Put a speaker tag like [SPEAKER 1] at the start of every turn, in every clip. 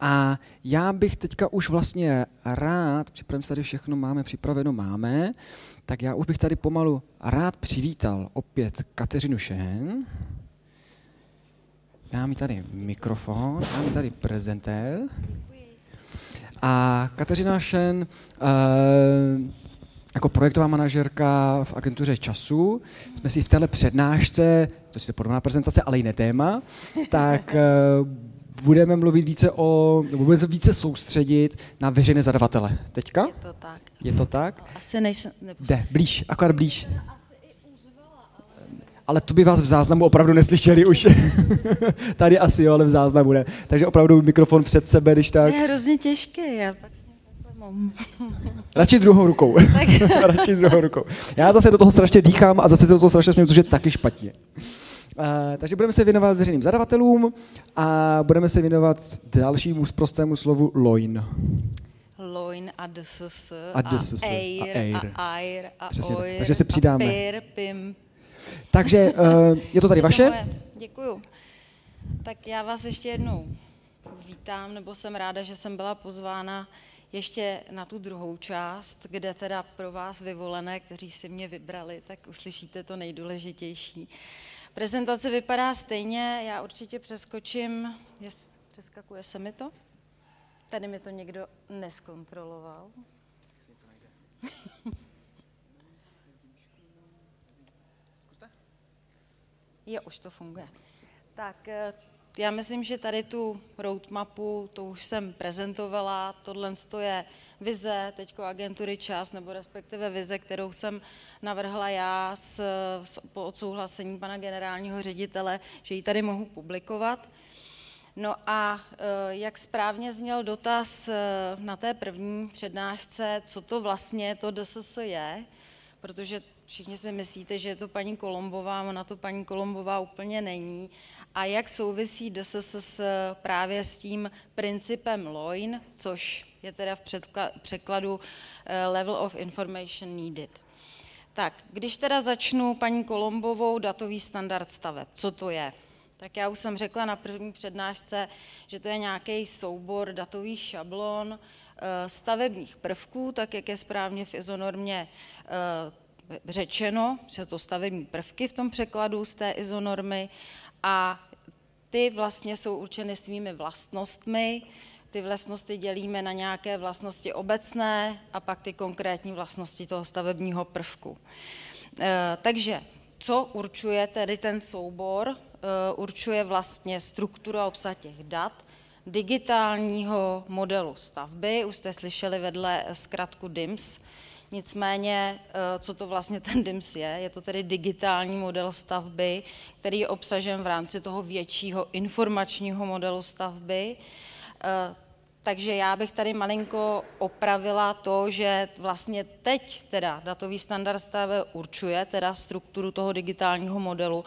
[SPEAKER 1] A já bych teďka už vlastně rád, připravím se tady všechno, máme připraveno, máme, tak já už bych tady pomalu rád přivítal opět Kateřinu Šen. Mám mi tady mikrofon, mám mi tady prezentér. A Kateřina Šen, uh, jako projektová manažerka v agentuře času, jsme si v téhle přednášce, to je podobná prezentace, ale jiné téma, tak uh, budeme mluvit více o, nebo budeme se více soustředit na veřejné zadavatele. Teďka?
[SPEAKER 2] Je to tak.
[SPEAKER 1] Je to tak?
[SPEAKER 2] Asi nejsem...
[SPEAKER 1] Jde, blíž, akorát blíž. Ale to by vás v záznamu opravdu neslyšeli už. Tady asi jo, ale v záznamu ne. Takže opravdu mikrofon před sebe, když tak.
[SPEAKER 2] Je hrozně těžké, já pak.
[SPEAKER 1] Radši druhou rukou. Radši druhou rukou. Já zase do toho strašně dýchám a zase se do toho strašně směju, což je taky špatně. Uh, takže budeme se věnovat veřejným zadavatelům a budeme se věnovat dalšímu prostému slovu loin.
[SPEAKER 2] Loin a DSS
[SPEAKER 1] A DSS a
[SPEAKER 2] EIR
[SPEAKER 1] EIR.
[SPEAKER 2] a AIR a
[SPEAKER 1] Přesně.
[SPEAKER 2] OIR
[SPEAKER 1] Takže se přidáme.
[SPEAKER 2] a PIR, PIM.
[SPEAKER 1] Takže uh, je to tady vaše?
[SPEAKER 2] Děkuju. Tak já vás ještě jednou vítám, nebo jsem ráda, že jsem byla pozvána ještě na tu druhou část, kde teda pro vás vyvolené, kteří si mě vybrali, tak uslyšíte to nejdůležitější. Prezentace vypadá stejně, já určitě přeskočím, jest, přeskakuje se mi to? Tady mi to někdo neskontroloval. Jo, už to funguje. Tak eh, já myslím, že tady tu roadmapu, to už jsem prezentovala, tohle je vize teďko agentury Čas, nebo respektive vize, kterou jsem navrhla já s, s, po odsouhlasení pana generálního ředitele, že ji tady mohu publikovat. No a eh, jak správně zněl dotaz eh, na té první přednášce, co to vlastně to DSS je, protože všichni si myslíte, že je to paní Kolombová, ona to paní Kolombová úplně není. A jak souvisí DSS s, právě s tím principem LOIN, což je teda v překladu eh, Level of Information Needed. Tak, když teda začnu paní Kolombovou datový standard staveb, co to je? Tak já už jsem řekla na první přednášce, že to je nějaký soubor datových šablon, eh, stavebních prvků, tak jak je správně v izonormě eh, řečeno, že to stavební prvky v tom překladu z té izonormy a ty vlastně jsou určeny svými vlastnostmi. Ty vlastnosti dělíme na nějaké vlastnosti obecné a pak ty konkrétní vlastnosti toho stavebního prvku. Eh, takže co určuje tedy ten soubor? Určuje vlastně strukturu a obsah těch dat, digitálního modelu stavby, už jste slyšeli vedle zkratku DIMS, Nicméně, co to vlastně ten DIMS je? Je to tedy digitální model stavby, který je obsažen v rámci toho většího informačního modelu stavby. Takže já bych tady malinko opravila to, že vlastně teď teda datový standard stavby určuje teda strukturu toho digitálního modelu,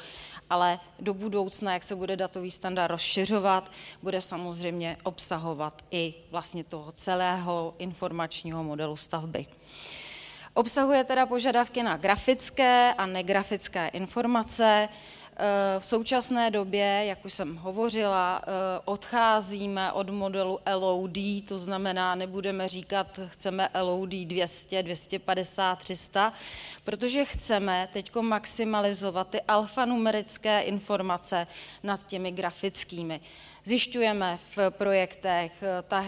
[SPEAKER 2] ale do budoucna, jak se bude datový standard rozšiřovat, bude samozřejmě obsahovat i vlastně toho celého informačního modelu stavby. Obsahuje teda požadavky na grafické a negrafické informace. V současné době, jak už jsem hovořila, odcházíme od modelu LOD, to znamená, nebudeme říkat, chceme LOD 200, 250, 300, protože chceme teď maximalizovat ty alfanumerické informace nad těmi grafickými. Zjišťujeme v projektech, ta,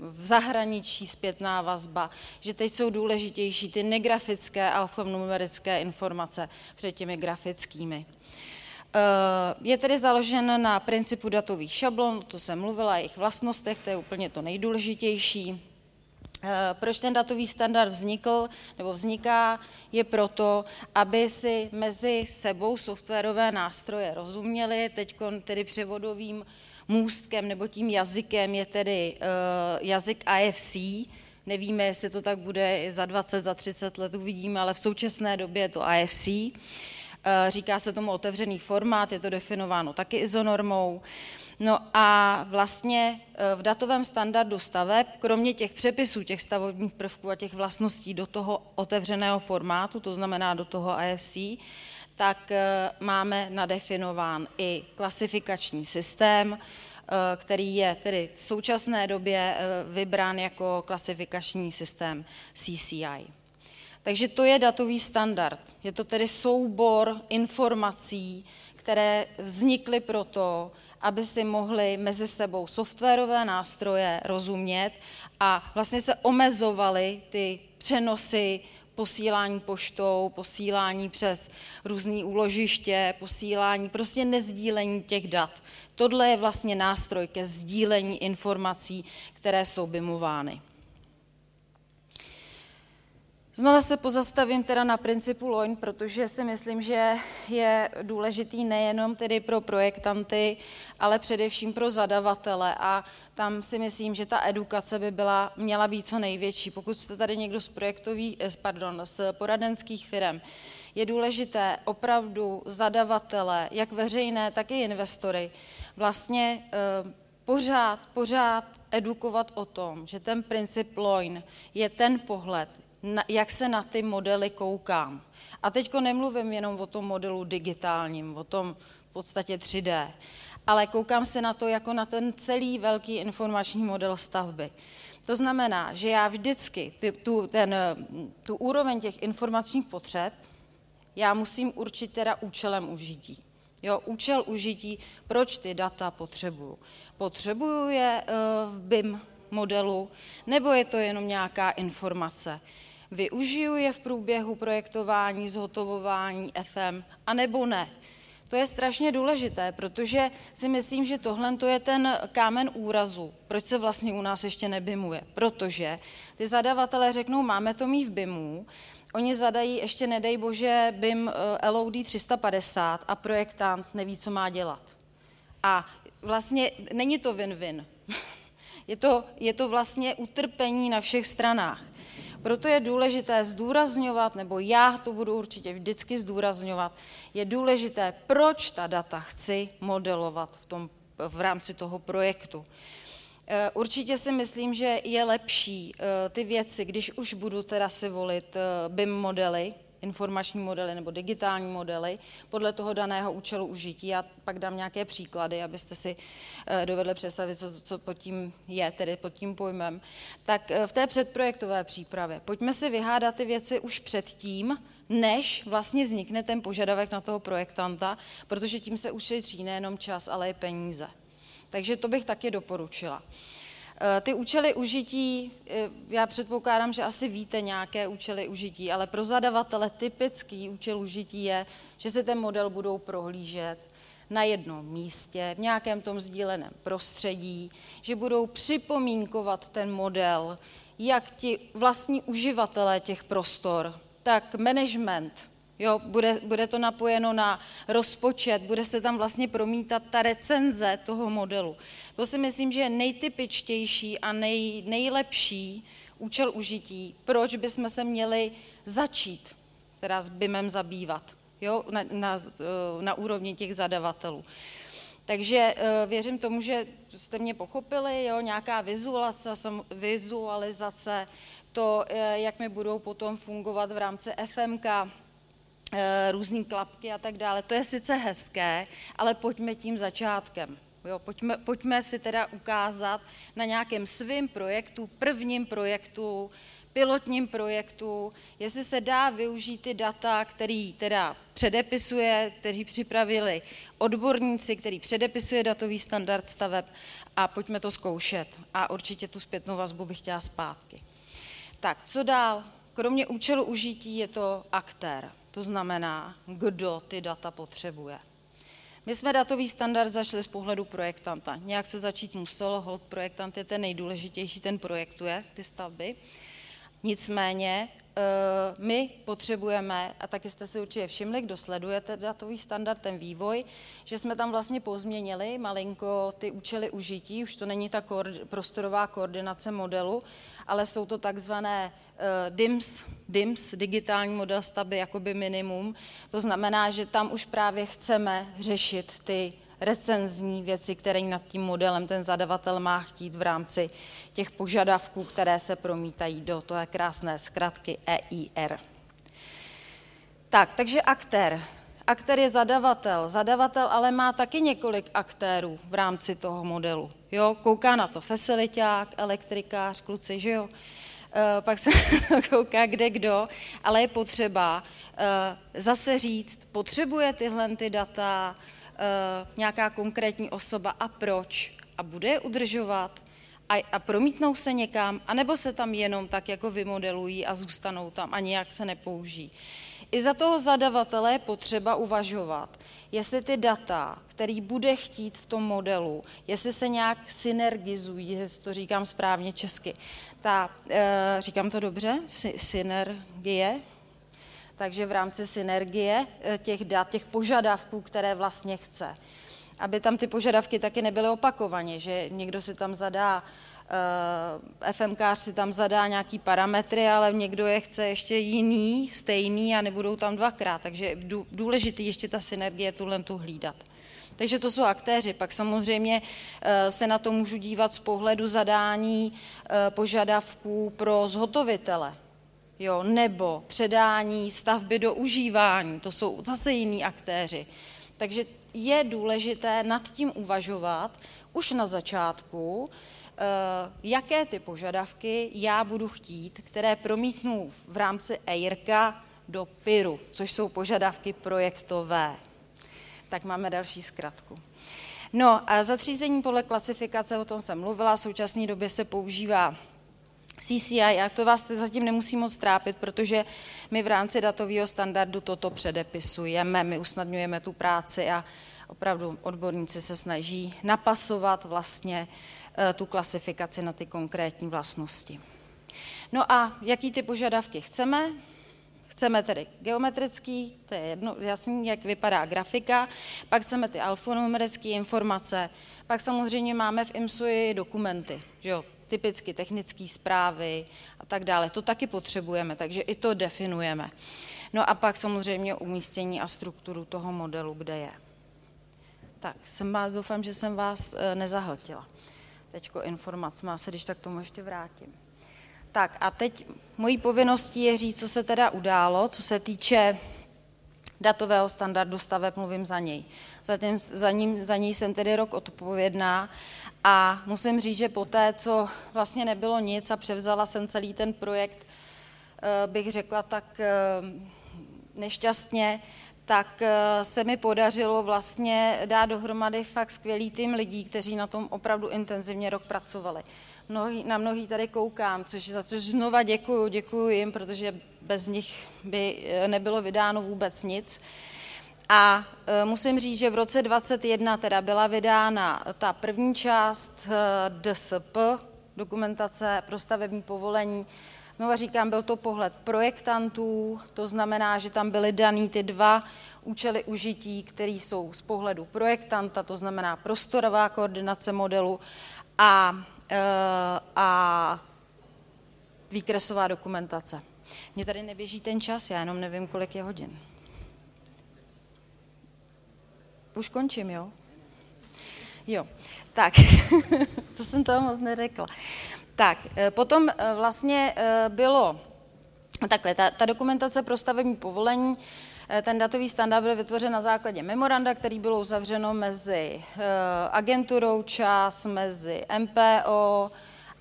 [SPEAKER 2] v zahraničí zpětná vazba, že teď jsou důležitější ty negrafické alfanumerické informace před těmi grafickými. Je tedy založen na principu datových šablon, to jsem mluvila, jejich vlastnostech, to je úplně to nejdůležitější. Proč ten datový standard vznikl nebo vzniká, je proto, aby si mezi sebou softwarové nástroje rozuměly, teď tedy převodovým můstkem nebo tím jazykem je tedy jazyk IFC, nevíme, jestli to tak bude za 20, za 30 let, uvidíme, ale v současné době je to IFC. Říká se tomu otevřený formát, je to definováno taky izonormou. No a vlastně v datovém standardu staveb, kromě těch přepisů těch stavebních prvků a těch vlastností do toho otevřeného formátu, to znamená do toho IFC, tak máme nadefinován i klasifikační systém, který je tedy v současné době vybrán jako klasifikační systém CCI. Takže to je datový standard. Je to tedy soubor informací, které vznikly proto, aby si mohly mezi sebou softwarové nástroje rozumět a vlastně se omezovaly ty přenosy posílání poštou, posílání přes různé úložiště, posílání, prostě nezdílení těch dat. Tohle je vlastně nástroj ke sdílení informací, které jsou BIMovány. Znova se pozastavím teda na principu LOIN, protože si myslím, že je důležitý nejenom tedy pro projektanty, ale především pro zadavatele a tam si myslím, že ta edukace by byla, měla být co největší. Pokud jste tady někdo z projektových, eh, pardon, z poradenských firm, je důležité opravdu zadavatele, jak veřejné, tak i investory, vlastně eh, pořád, pořád edukovat o tom, že ten princip LOIN je ten pohled, jak se na ty modely koukám. A teď nemluvím jenom o tom modelu digitálním, o tom v podstatě 3D, ale koukám se na to jako na ten celý velký informační model stavby. To znamená, že já vždycky ty, tu, ten, tu úroveň těch informačních potřeb, já musím určit teda účelem užití. Jo, účel užití, proč ty data potřebuju. Potřebuju je uh, v BIM modelu, nebo je to jenom nějaká informace využiju je v průběhu projektování, zhotovování FM, anebo ne. To je strašně důležité, protože si myslím, že tohle je ten kámen úrazu, proč se vlastně u nás ještě nebimuje. Protože ty zadavatelé řeknou, máme to mít v BIMu, oni zadají ještě, nedej bože, BIM eh, LOD 350 a projektant neví, co má dělat. A vlastně není to win-win. Je to, je to vlastně utrpení na všech stranách. Proto je důležité zdůrazňovat, nebo já to budu určitě vždycky zdůrazňovat, je důležité, proč ta data chci modelovat v, tom, v rámci toho projektu. Eh, určitě si myslím, že je lepší eh, ty věci, když už budu teda si volit eh, BIM modely, informační modely nebo digitální modely podle toho daného účelu užití. Já pak dám nějaké příklady, abyste si eh, dovedli představit, co, co pod tím je, tedy pod tím pojmem. Tak eh, v té předprojektové přípravě pojďme si vyhádat ty věci už předtím, než vlastně vznikne ten požadavek na toho projektanta, protože tím se ušetří nejenom čas, ale i peníze. Takže to bych taky doporučila. Eh, ty účely užití, eh, já předpokládám, že asi víte nějaké účely užití, ale pro zadavatele typický účel užití je, že se ten model budou prohlížet na jednom místě, v nějakém tom sdíleném prostředí, že budou připomínkovat ten model, jak ti vlastní uživatelé těch prostor, tak management, Jo, bude, bude to napojeno na rozpočet, bude se tam vlastně promítat ta recenze toho modelu. To si myslím, že je nejtypičtější a nej, nejlepší účel užití, proč bychom se měli začít teda s BIMem zabývat jo, na, na, na úrovni těch zadavatelů. Takže eh, věřím tomu, že jste mě pochopili, jo, nějaká vizualizace, vizualizace, to, eh, jak mi budou potom fungovat v rámci FMK, různé klapky a tak dále. To je sice hezké, ale pojďme tím začátkem. Jo, pojďme, pojďme si teda ukázat na nějakém svém projektu, prvním projektu, pilotním projektu, jestli se dá využít ty data, který teda předepisuje, kteří připravili odborníci, který předepisuje datový standard staveb a pojďme to zkoušet. A určitě tu zpětnou vazbu bych chtěla zpátky. Tak, co dál? Kromě účelu užití je to aktér. To znamená, kdo ty data potřebuje. My jsme datový standard zašli z pohledu projektanta. Nějak se začít muselo, hold projektant je ten nejdůležitější, ten projektuje ty stavby. Nicméně eh, my potřebujeme, a taky jste si určitě všimli, kdo sledujete datový standard, ten vývoj, že jsme tam vlastně pozměnili malinko ty účely užití, už to není ta prostorová koordinace modelu, ale jsou to takzvané uh, DIMS, DIMS, digitální model stavby, jakoby minimum. To znamená, že tam už právě chceme řešit ty recenzní věci, které nad tím modelem ten zadavatel má chtít v rámci těch požadavků, které se promítají do té krásné zkratky EIR. Tak, takže aktér. aktér je zadavatel. Zadavatel ale má taky několik aktérů v rámci toho modelu. Jo, kouká na to faciliták, elektrikář, kluci, že jo. E, pak se kouká kde kdo, ale je potřeba e, zase říct, potřebuje tyhle ty data nějaká konkrétní osoba a proč a bude je udržovat a, a promítnou se někam, anebo se tam jenom tak jako vymodelují a zůstanou tam a nějak se nepoužijí. I za toho zadavatele je potřeba uvažovat, jestli ty data, který bude chtít v tom modelu, jestli se nějak synergizují, jestli to říkám správně česky. Ta, e, říkám to dobře? Synergie? Takže v rámci synergie eh, těch dat, těch požadavků, které vlastně chce aby tam ty požadavky taky nebyly opakovaně, že někdo si tam zadá Uh, FMkář si tam zadá nějaký parametry, ale někdo je chce ještě jiný, stejný a nebudou tam dvakrát. Takže důležitý ještě ta synergie tuhle tu hlídat. Takže to jsou aktéři. Pak samozřejmě uh, se na to můžu dívat z pohledu zadání požadavků pro zhotovitele. Jo, nebo předání stavby do užívání, to jsou zase jiní aktéři. Takže je důležité nad tím uvažovat už na začátku, eh, jaké ty požadavky já budu chtít, které promítnu v rámci EIRKA do PIRu, což jsou požadavky projektové. Tak máme další zkratku. No a zatřízení podle klasifikace, o tom jsem mluvila, v současné době se používá CCI, já to vás zatím nemusím moc trápit, protože my v rámci datového standardu toto předepisujeme, my usnadňujeme tu práci a opravdu odborníci se snaží napasovat vlastně eh, tu klasifikaci na ty konkrétní vlastnosti. No a jaký ty požadavky chceme? Chceme tedy geometrický, to je jedno, jasný, jak vypadá grafika, pak chceme ty alfanumerické informace, pak samozřejmě máme v IMSUI dokumenty, že jo, typicky technické zprávy a tak dále. To taky potřebujeme, takže i to definujeme. No a pak samozřejmě umístění a strukturu toho modelu, kde je. Tak, jsem vás, doufám, že jsem vás e, nezahltila. Teďko informace má se, když tak tomu ještě vrátím. Tak a teď mojí povinností je říct, co se teda událo, co se týče datového standardu staveb, mluvím za něj. Zatím, za, ním, za ní jsem tedy rok odpovědná a musím říct, že po té, co vlastně nebylo nic a převzala jsem celý ten projekt, e, bych řekla tak e, nešťastně, tak eh, se mi podařilo vlastně dát dohromady fakt skvělý tým lidí, kteří na tom opravdu intenzivně rok pracovali. Mnohý, na mnohý tady koukám, což, za což znova děkuju, děkuju jim, protože bez nich by eh, nebylo vydáno vůbec nic. A e, musím říct, že v roce 2021 teda byla vydána ta první část e, DSP, dokumentace pro stavební povolení, Znova říkám, byl to pohled projektantů, to znamená, že tam byly daný ty dva účely užití, které jsou z pohledu projektanta, to znamená prostorová koordinace modelu a, e, a výkresová dokumentace. Mně tady neběží ten čas, já jenom nevím, kolik je hodin. Už končím, jo? Jo, tak, to jsem toho moc neřekla. Tak, eh, potom eh, vlastně eh, bylo takhle, ta, ta dokumentace pro stavební povolení, ten datový standard byl vytvořen na základě memoranda, který bylo uzavřeno mezi agenturou čas, mezi MPO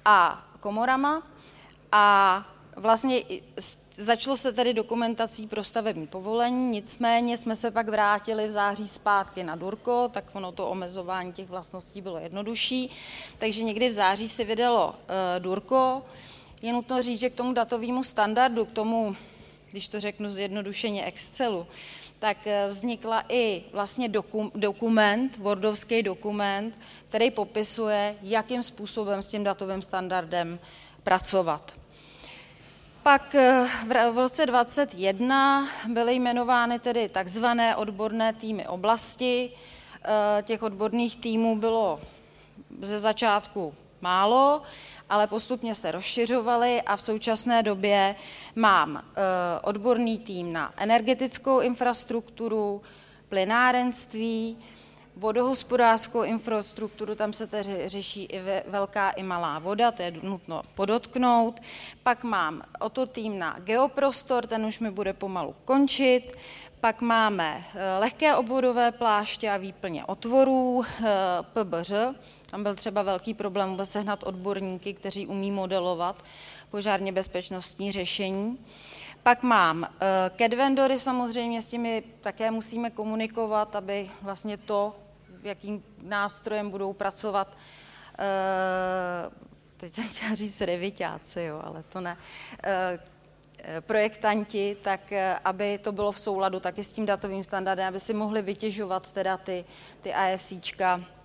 [SPEAKER 2] a komorama. A vlastně Začalo se tedy dokumentací pro stavební povolení, nicméně jsme se pak vrátili v září zpátky na Durko, tak ono to omezování těch vlastností bylo jednodušší. Takže někdy v září si vydalo uh, Durko. Je nutno říct, že k tomu datovému standardu, k tomu, když to řeknu zjednodušeně, Excelu, tak uh, vznikla i vlastně dokum, dokument, Wordovský dokument, který popisuje, jakým způsobem s tím datovým standardem pracovat. Pak eh, v roce 2021 byly jmenovány tedy takzvané odborné týmy oblasti. Eh, těch odborných týmů bylo ze začátku málo, ale postupně se rozšiřovaly a v současné době mám eh, odborný tým na energetickou infrastrukturu, plynárenství, vodohospodářskou infrastrukturu, tam se tedy řeší i velká i malá voda, to je nutno podotknout. Pak mám o to tým na geoprostor, ten už mi bude pomalu končit. Pak máme eh, lehké obvodové pláště a výplně otvorů, eh, PBŘ. Tam byl třeba velký problém vůbec sehnat odborníky, kteří umí modelovat požárně bezpečnostní řešení. Pak mám CAD eh, vendory, samozřejmě s těmi také musíme komunikovat, aby vlastně to, jakým nástrojem budou pracovat, teď jsem chtěla říct revitáci, jo, ale to ne, projektanti, tak aby to bylo v souladu taky s tím datovým standardem, aby si mohli vytěžovat teda ty, ty AFCčka eh,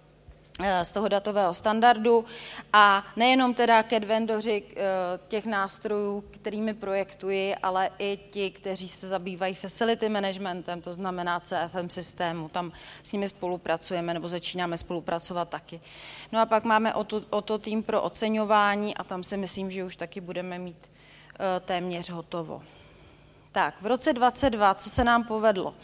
[SPEAKER 2] z toho datového standardu a nejenom teda CAD vendoři eh, těch nástrojů, kterými projektuji, ale i ti, kteří se zabývají facility managementem, to znamená CFM systému, tam s nimi spolupracujeme nebo začínáme spolupracovat taky. No a pak máme o to, o to tým pro oceňování a tam si myslím, že už taky budeme mít Eh, téměř hotovo. Tak, v roce 22, co se nám povedlo?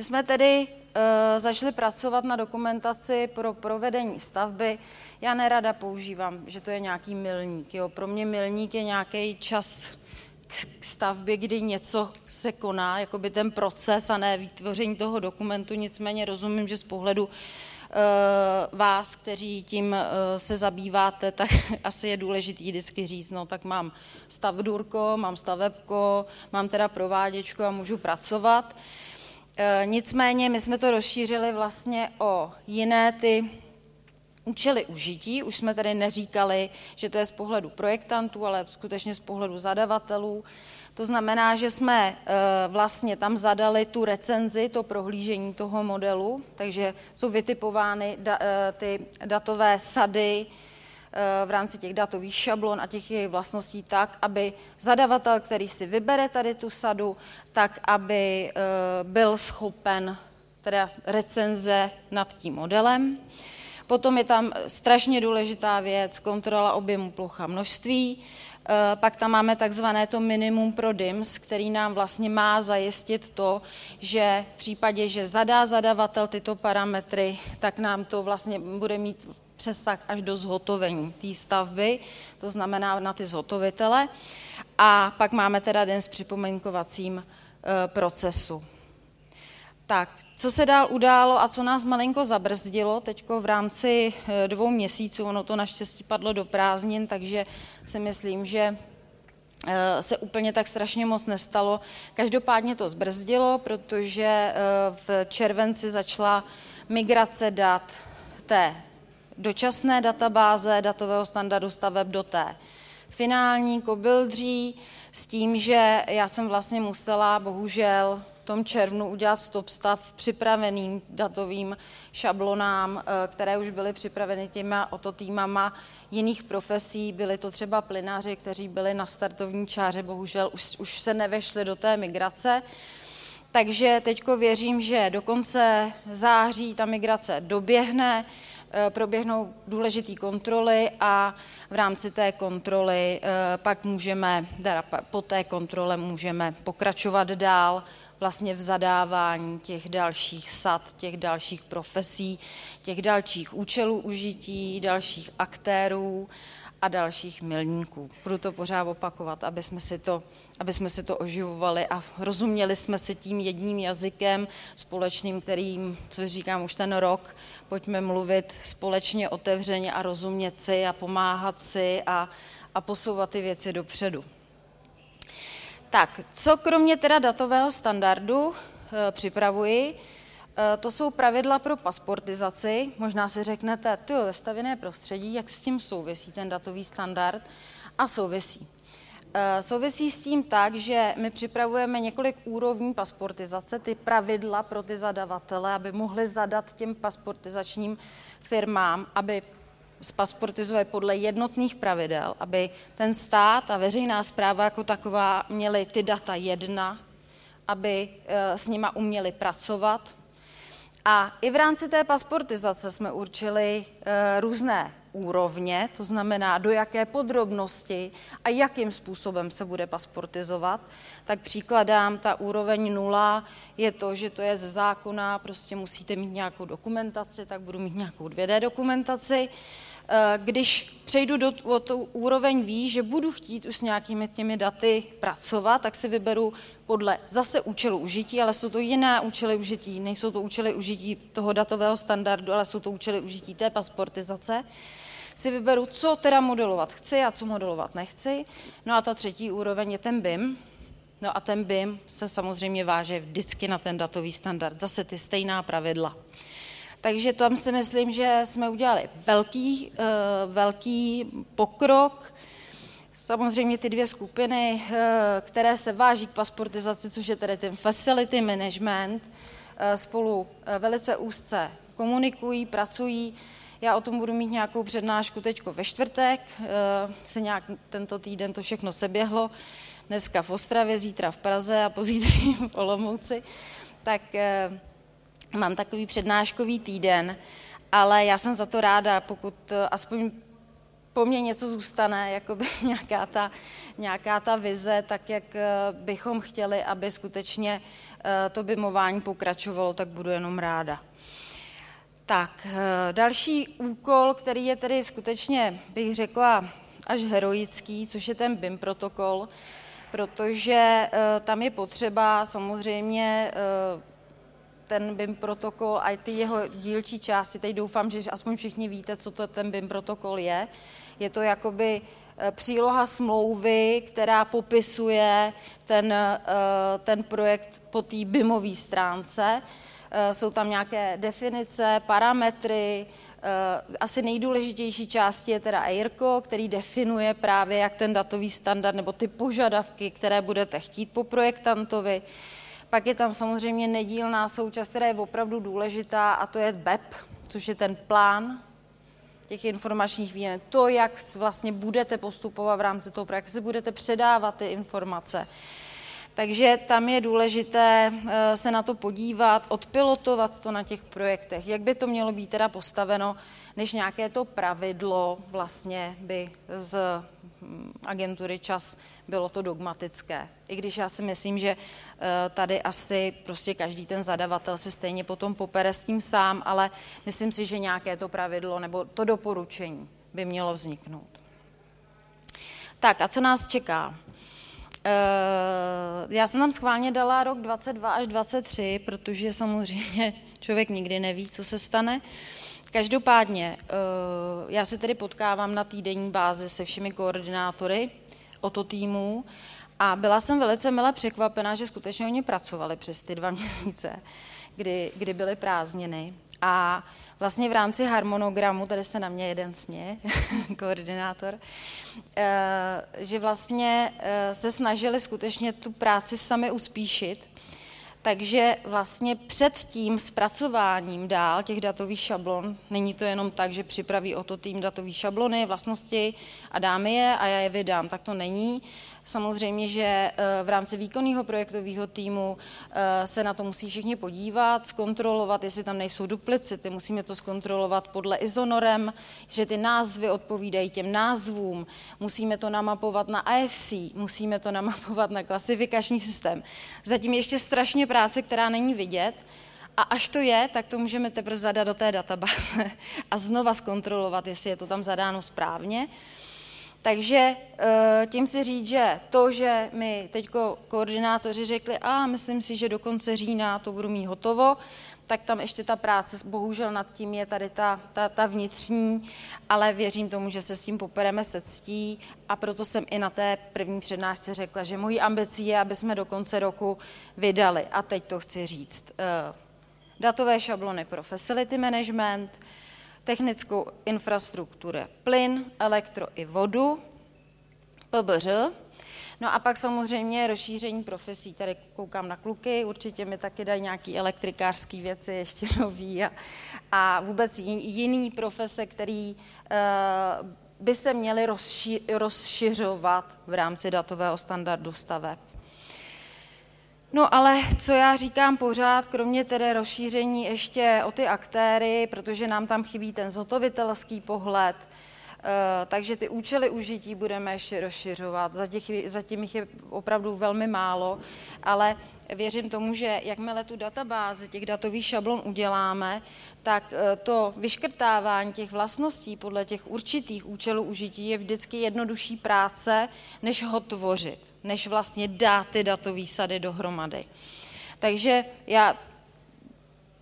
[SPEAKER 2] My jsme tedy e, začali pracovat na dokumentaci pro provedení stavby. Já nerada používám, že to je nějaký milník. Jo. Pro mě milník je nějaký čas k stavbě, kdy něco se koná, jako by ten proces a ne vytvoření toho dokumentu. Nicméně rozumím, že z pohledu Eh, vás, kteří tím eh, se zabýváte, tak asi je důležitý vždycky říct, no tak mám stavdurko, mám stavebko, mám teda prováděčku a můžu pracovat. Eh, nicméně my jsme to rozšířili vlastně o jiné ty účely užití. Už jsme tady neříkali, že to je z pohledu projektantů, ale skutečně z pohledu zadavatelů. To znamená, že jsme eh, vlastně tam zadali tu recenzi, to prohlížení toho modelu, takže jsou vytipovány eh, ty datové sady v rámci těch datových šablon a těch jejich vlastností tak, aby zadavatel, který si vybere tady tu sadu, tak aby byl schopen teda recenze nad tím modelem. Potom je tam strašně důležitá věc, kontrola objemu plocha množství. Eh, pak tam máme takzvané to minimum pro DIMS, který nám vlastně má zajistit to, že v případě, že zadá zadavatel tyto parametry, tak nám to vlastně bude mít přesah až do zhotovení té stavby, to znamená na ty zhotovitele. A pak máme teda den s připomínkovacím eh, procesu. Tak, co se dál událo a co nás malinko zabrzdilo teď v rámci eh, dvou měsíců, ono to naštěstí padlo do prázdnin, takže si myslím, že eh, se úplně tak strašně moc nestalo. Každopádně to zbrzdilo, protože v červenci začala migrace dat té dočasné databáze datového standardu staveb do té finální kobildří s tím, že já jsem vlastně musela bohužel tom červnu udělat stop stav připraveným datovým šablonám, eh, které už byly připraveny těma ototýmama jiných profesí. Byly to třeba plynáři, kteří byli na startovní čáře, bohužel už, už se nevešli do té migrace. Takže teď věřím, že do konce září ta migrace doběhne, proběhnou důležité kontroly a v rámci té kontroly eh, pak můžeme, teda po té kontrole můžeme pokračovat dál vlastně v zadávání těch dalších sad, těch dalších profesí, těch dalších účelů užití, dalších aktérů a dalších milníků. Budu to pořád opakovat, aby jsme si to, aby jsme si to oživovali a rozuměli jsme si tím jedním jazykem společným, kterým, co říkám už ten rok, pojďme mluvit společně, otevřeně a rozumět si a pomáhat si a, a posouvat ty věci dopředu. Tak, co kromě teda datového standardu e, připravuji, to jsou pravidla pro pasportizaci. Možná si řeknete, ty ve stavěné prostředí, jak s tím souvisí ten datový standard? A souvisí. E, souvisí s tím tak, že my připravujeme několik úrovní pasportizace, ty pravidla pro ty zadavatele, aby mohli zadat těm pasportizačním firmám, aby spasportizuje podle jednotných pravidel, aby ten stát a veřejná zpráva jako taková měli ty data jedna, aby eh, s nima uměli pracovat. A i v rámci té pasportizace jsme určili eh, různé úrovně, to znamená do jaké podrobnosti a jakým způsobem se bude pasportizovat, tak příkladám, ta úroveň nula je to, že to je ze zákona, prostě musíte mít nějakou dokumentaci, tak budu mít nějakou 2D dokumentaci. Eh, když přejdu do o tu úroveň ví, že budu chtít už s nějakými těmi daty pracovat, tak si vyberu podle zase účelu užití, ale jsou to jiné účely užití, nejsou to účely užití toho datového standardu, ale jsou to účely užití té pasportizace si vyberu, co teda modelovat chci a co modelovat nechci. No a ta třetí úroveň je ten BIM. No a ten BIM se samozřejmě váže vždycky na ten datový standard. Zase ty stejná pravidla. Takže tam si myslím, že jsme udělali velký, uh, velký pokrok. Samozřejmě ty dvě skupiny, uh, které se váží k pasportizaci, což je tedy ten facility management, uh, spolu velice úzce komunikují, pracují. Já o tom budu mít nějakou přednášku teď ve čtvrtek, se nějak tento týden to všechno seběhlo, dneska v Ostravě, zítra v Praze a pozítří v Olomouci. Tak mám takový přednáškový týden, ale já jsem za to ráda, pokud eh, aspoň po mně něco zůstane, jakoby nějaká ta, nějaká ta vize, tak jak eh, bychom chtěli, aby skutečně eh, to bimování pokračovalo, tak budu jenom ráda. Tak, další úkol, který je tedy skutečně, bych řekla, až heroický, což je ten BIM protokol, protože tam je potřeba samozřejmě ten BIM protokol a ty jeho dílčí části. Teď doufám, že aspoň všichni víte, co to ten BIM protokol je. Je to jakoby eh, příloha smlouvy, která popisuje ten, eh, ten projekt po té BIMové stránce. Eh, jsou tam nějaké definice, parametry, asi nejdůležitější části je teda EIRCO, který definuje právě, jak ten datový standard nebo ty požadavky, které budete chtít po projektantovi. Pak je tam samozřejmě nedílná součást, která je opravdu důležitá, a to je BEP, což je ten plán těch informačních výměn. To, jak vlastně budete postupovat v rámci toho projektu, jak si budete předávat ty informace. Takže tam je důležité eh, se na to podívat, odpilotovat to na těch projektech, jak by to mělo být teda postaveno, než nějaké to pravidlo vlastně by z hm, agentury čas bylo to dogmatické. I když já si myslím, že eh, tady asi prostě každý ten zadavatel se stejně potom popere s tím sám, ale myslím si, že nějaké to pravidlo nebo to doporučení by mělo vzniknout. Tak a co nás čeká? Eh, já jsem tam schválně dala rok 22 až 23, protože samozřejmě člověk nikdy neví, co se stane. Každopádně, eh, já se tedy potkávám na týdenní bázi se všemi koordinátory o to týmu a byla jsem velice milé překvapená, že skutečně oni pracovali přes ty dva měsíce, kdy, kdy byly prázdniny. A vlastně v rámci harmonogramu, tady se na mě jeden směje, koordinátor, eh, že vlastně eh, se snažili skutečně tu práci sami uspíšit, takže vlastně před tím zpracováním dál těch datových šablon, není to jenom tak, že připraví o to tým datový šablony, vlastnosti a dáme je a já je vydám, tak to není. Samozřejmě, že eh, v rámci výkonného projektového týmu eh, se na to musí všichni podívat, zkontrolovat, jestli tam nejsou duplicity, musíme to zkontrolovat podle izonorem, že ty názvy odpovídají těm názvům, musíme to namapovat na AFC, musíme to namapovat na klasifikační systém. Zatím ještě strašně práce, která není vidět, a až to je, tak to můžeme teprve zadat do té databáze a znova zkontrolovat, jestli je to tam zadáno správně. Takže eh, tím si říct, že to, že mi teď koordinátoři řekli, a myslím si, že do konce října to budu mít hotovo, tak tam ještě ta práce, bohužel nad tím je tady ta, ta, ta vnitřní, ale věřím tomu, že se s tím popereme se ctí a proto jsem i na té první přednášce řekla, že mojí ambicí je, aby jsme do konce roku vydali. A teď to chci říct. Eh, datové šablony pro facility management, technickou infrastrukturu plyn, elektro i vodu, PBŘ, No a pak samozřejmě rozšíření profesí. Tady koukám na kluky, určitě mi taky dají nějaké elektrikářské věci ještě nový a, a vůbec jiný profese, který uh, by se měly rozši, rozšiřovat v rámci datového standardu staveb. No ale co já říkám pořád, kromě tedy rozšíření ještě o ty aktéry, protože nám tam chybí ten zotovitelský pohled, takže ty účely užití budeme ještě rozšiřovat. Zatím jich je opravdu velmi málo, ale věřím tomu, že jakmile tu databázi, těch datových šablon uděláme, tak e, to vyškrtávání těch vlastností podle těch určitých účelů užití je vždycky jednodušší práce, než ho tvořit, než vlastně dát ty datové sady dohromady. Takže já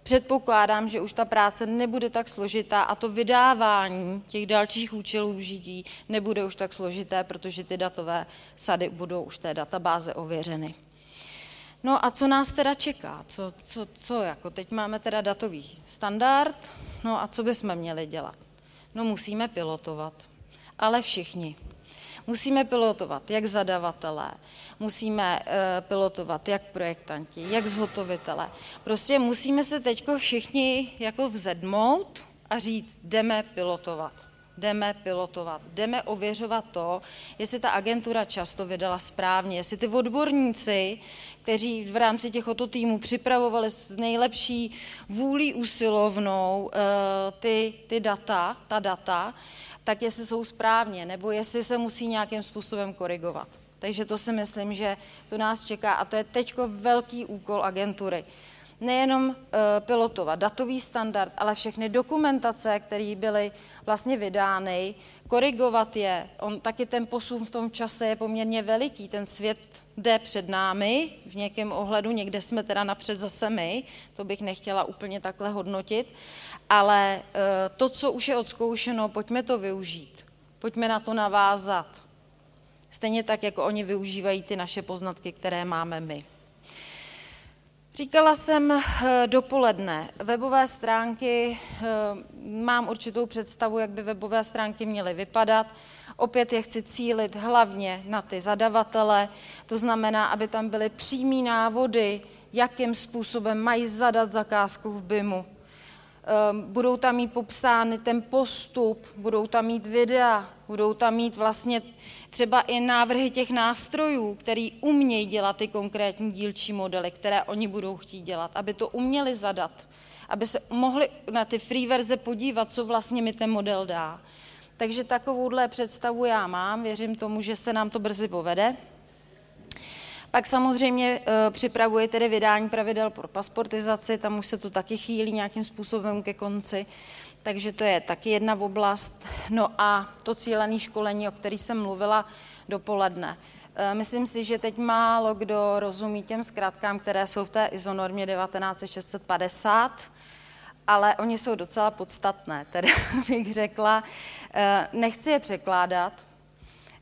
[SPEAKER 2] předpokládám, že už ta práce nebude tak složitá a to vydávání těch dalších účelů užití nebude už tak složité, protože ty datové sady budou už té databáze ověřeny. No a co nás teda čeká? Co, co, co jako teď máme teda datový standard, no a co bychom měli dělat? No musíme pilotovat, ale všichni. Musíme pilotovat jak zadavatelé, musíme uh, pilotovat jak projektanti, jak zhotovitelé. Prostě musíme se teď všichni jako vzedmout a říct, jdeme pilotovat jdeme pilotovat, jdeme ověřovat to, jestli ta agentura často vydala správně, jestli ty odborníci, kteří v rámci těchto týmů připravovali s nejlepší vůlí usilovnou eh, ty, ty data, ta data, tak jestli jsou správně, nebo jestli se musí nějakým způsobem korigovat. Takže to si myslím, že to nás čeká a to je teď velký úkol agentury nejenom eh, pilotovat datový standard, ale všechny dokumentace, které byly vlastně vydány, korigovat je. On taky ten posun v tom čase je poměrně veliký. Ten svět jde před námi v nějakém ohledu, někde jsme teda napřed zase my, to bych nechtěla úplně takhle hodnotit, ale eh, to, co už je odzkoušeno, pojďme to využít, pojďme na to navázat. Stejně tak, jako oni využívají ty naše poznatky, které máme my. Říkala jsem eh, dopoledne, webové stránky, eh, mám určitou představu, jak by webové stránky měly vypadat. Opět je chci cílit hlavně na ty zadavatele, to znamená, aby tam byly přímý návody, jakým způsobem mají zadat zakázku v BIMu. Ehm, budou tam mít popsány ten postup, budou tam mít videa, budou tam mít vlastně třeba i návrhy těch nástrojů, který umějí dělat ty konkrétní dílčí modely, které oni budou chtít dělat, aby to uměli zadat, aby se mohli na ty free verze podívat, co vlastně mi ten model dá. Takže takovouhle představu já mám, věřím tomu, že se nám to brzy povede. Pak samozřejmě e, připravuje tedy vydání pravidel pro pasportizaci, tam už se to taky chýlí nějakým způsobem ke konci takže to je taky jedna oblast. No a to cílené školení, o který jsem mluvila dopoledne. E, myslím si, že teď málo kdo rozumí těm zkrátkám, které jsou v té izonormě 19650, ale oni jsou docela podstatné, teda bych řekla. E, nechci je překládat,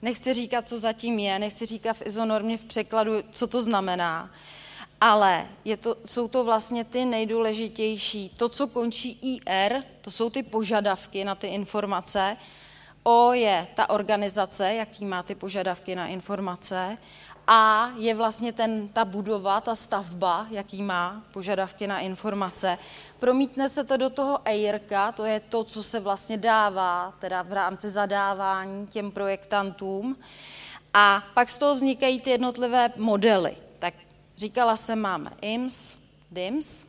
[SPEAKER 2] nechci říkat, co zatím je, nechci říkat v izonormě v překladu, co to znamená, ale je to, jsou to vlastně ty nejdůležitější. To, co končí IR, to jsou ty požadavky na ty informace. O je ta organizace, jaký má ty požadavky na informace. A je vlastně ten, ta budova, ta stavba, jaký má požadavky na informace. Promítne se to do toho EIRka, to je to, co se vlastně dává teda v rámci zadávání těm projektantům. A pak z toho vznikají ty jednotlivé modely. Říkala jsem, máme IMS, DIMS,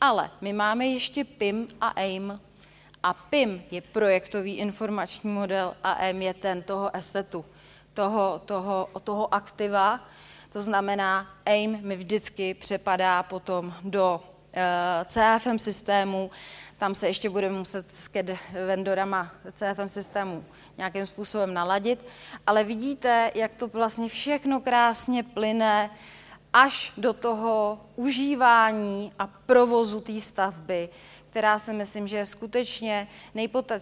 [SPEAKER 2] ale my máme ještě PIM a AIM. A PIM je projektový informační model a AIM je ten toho assetu, toho, toho, toho aktiva. To znamená, AIM mi vždycky přepadá potom do eh, CFM systému, tam se ještě budeme muset s CAD vendorama CFM systému nějakým způsobem naladit, ale vidíte, jak to vlastně všechno krásně plyne, až do toho užívání a provozu té stavby, která si myslím, že je skutečně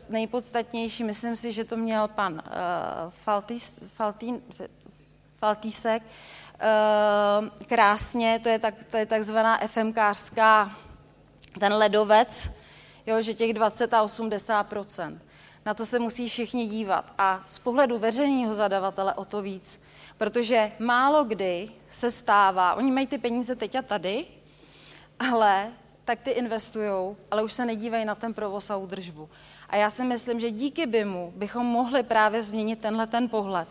[SPEAKER 2] nejpodstatnější. Myslím si, že to měl pan uh, Faltís, Faltín, Faltísek uh, krásně, to je, tak, to je takzvaná FMkářská, ten ledovec, jo, že těch 20 a 80 Na to se musí všichni dívat. A z pohledu veřejného zadavatele o to víc protože málo kdy se stává, oni mají ty peníze teď a tady, ale tak ty investují, ale už se nedívají na ten provoz a údržbu. A já si myslím, že díky BIMu bychom mohli právě změnit tenhle ten pohled.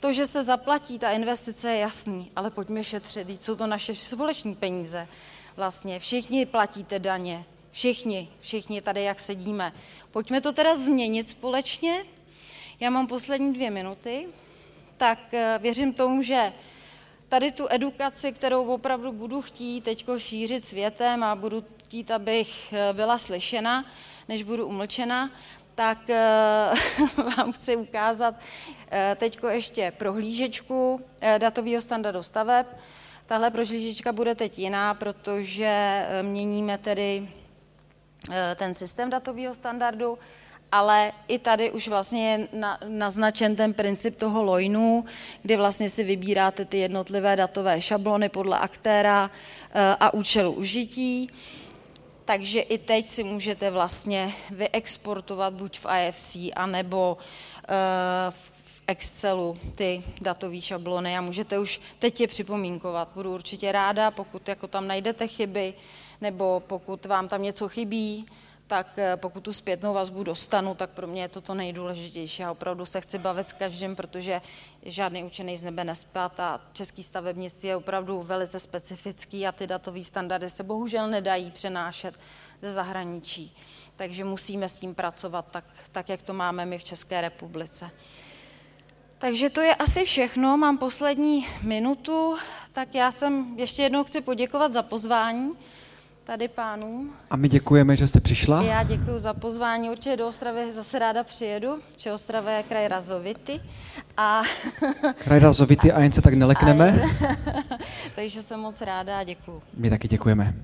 [SPEAKER 2] To, že se zaplatí ta investice, je jasný, ale pojďme šetřit, jsou to naše společní peníze. Vlastně všichni platíte daně, všichni, všichni tady, jak sedíme. Pojďme to teda změnit společně Já mám poslední dvě minuty, tak eh, věřím tomu, že tady tu edukaci, kterou opravdu budu chtít teď šířit světem a budu chtít, abych eh, byla slyšena, než budu umlčena, tak eh, vám chci ukázat teď ještě prohlížečku datového standardu staveb. Tahle prohlížečka bude teď jiná, protože měníme tedy ten systém datového standardu ale i tady už vlastně je na, naznačen ten princip toho loinu, kdy vlastně si vybíráte ty jednotlivé datové šablony podle aktéra eh, a účelu užití. Takže i teď si můžete vlastně vyexportovat buď v IFC, anebo eh, v Excelu ty datové šablony a můžete už teď je připomínkovat. Budu určitě ráda, pokud jako tam najdete chyby, nebo pokud vám tam něco chybí, tak eh, pokud tu zpětnou vazbu dostanu, tak pro mě je to to nejdůležitější. Já opravdu se chci bavit s každým, protože žádný učený z nebe nespát a český stavebnictví je opravdu velice specifický a ty datové standardy se bohužel nedají přenášet ze zahraničí. Takže musíme s tím pracovat tak, tak jak to máme my v České republice. Takže to je asi všechno, mám poslední minutu, tak já jsem ještě jednou chci poděkovat za pozvání tady pánům.
[SPEAKER 1] A my děkujeme, že jste přišla.
[SPEAKER 2] Já děkuji za pozvání, určitě do Ostravy zase ráda přijedu, že Ostrava je kraj Razovity. A...
[SPEAKER 1] kraj Razovity a jen se tak nelekneme.
[SPEAKER 2] Takže jsem moc ráda a děkuji.
[SPEAKER 1] My taky děkujeme.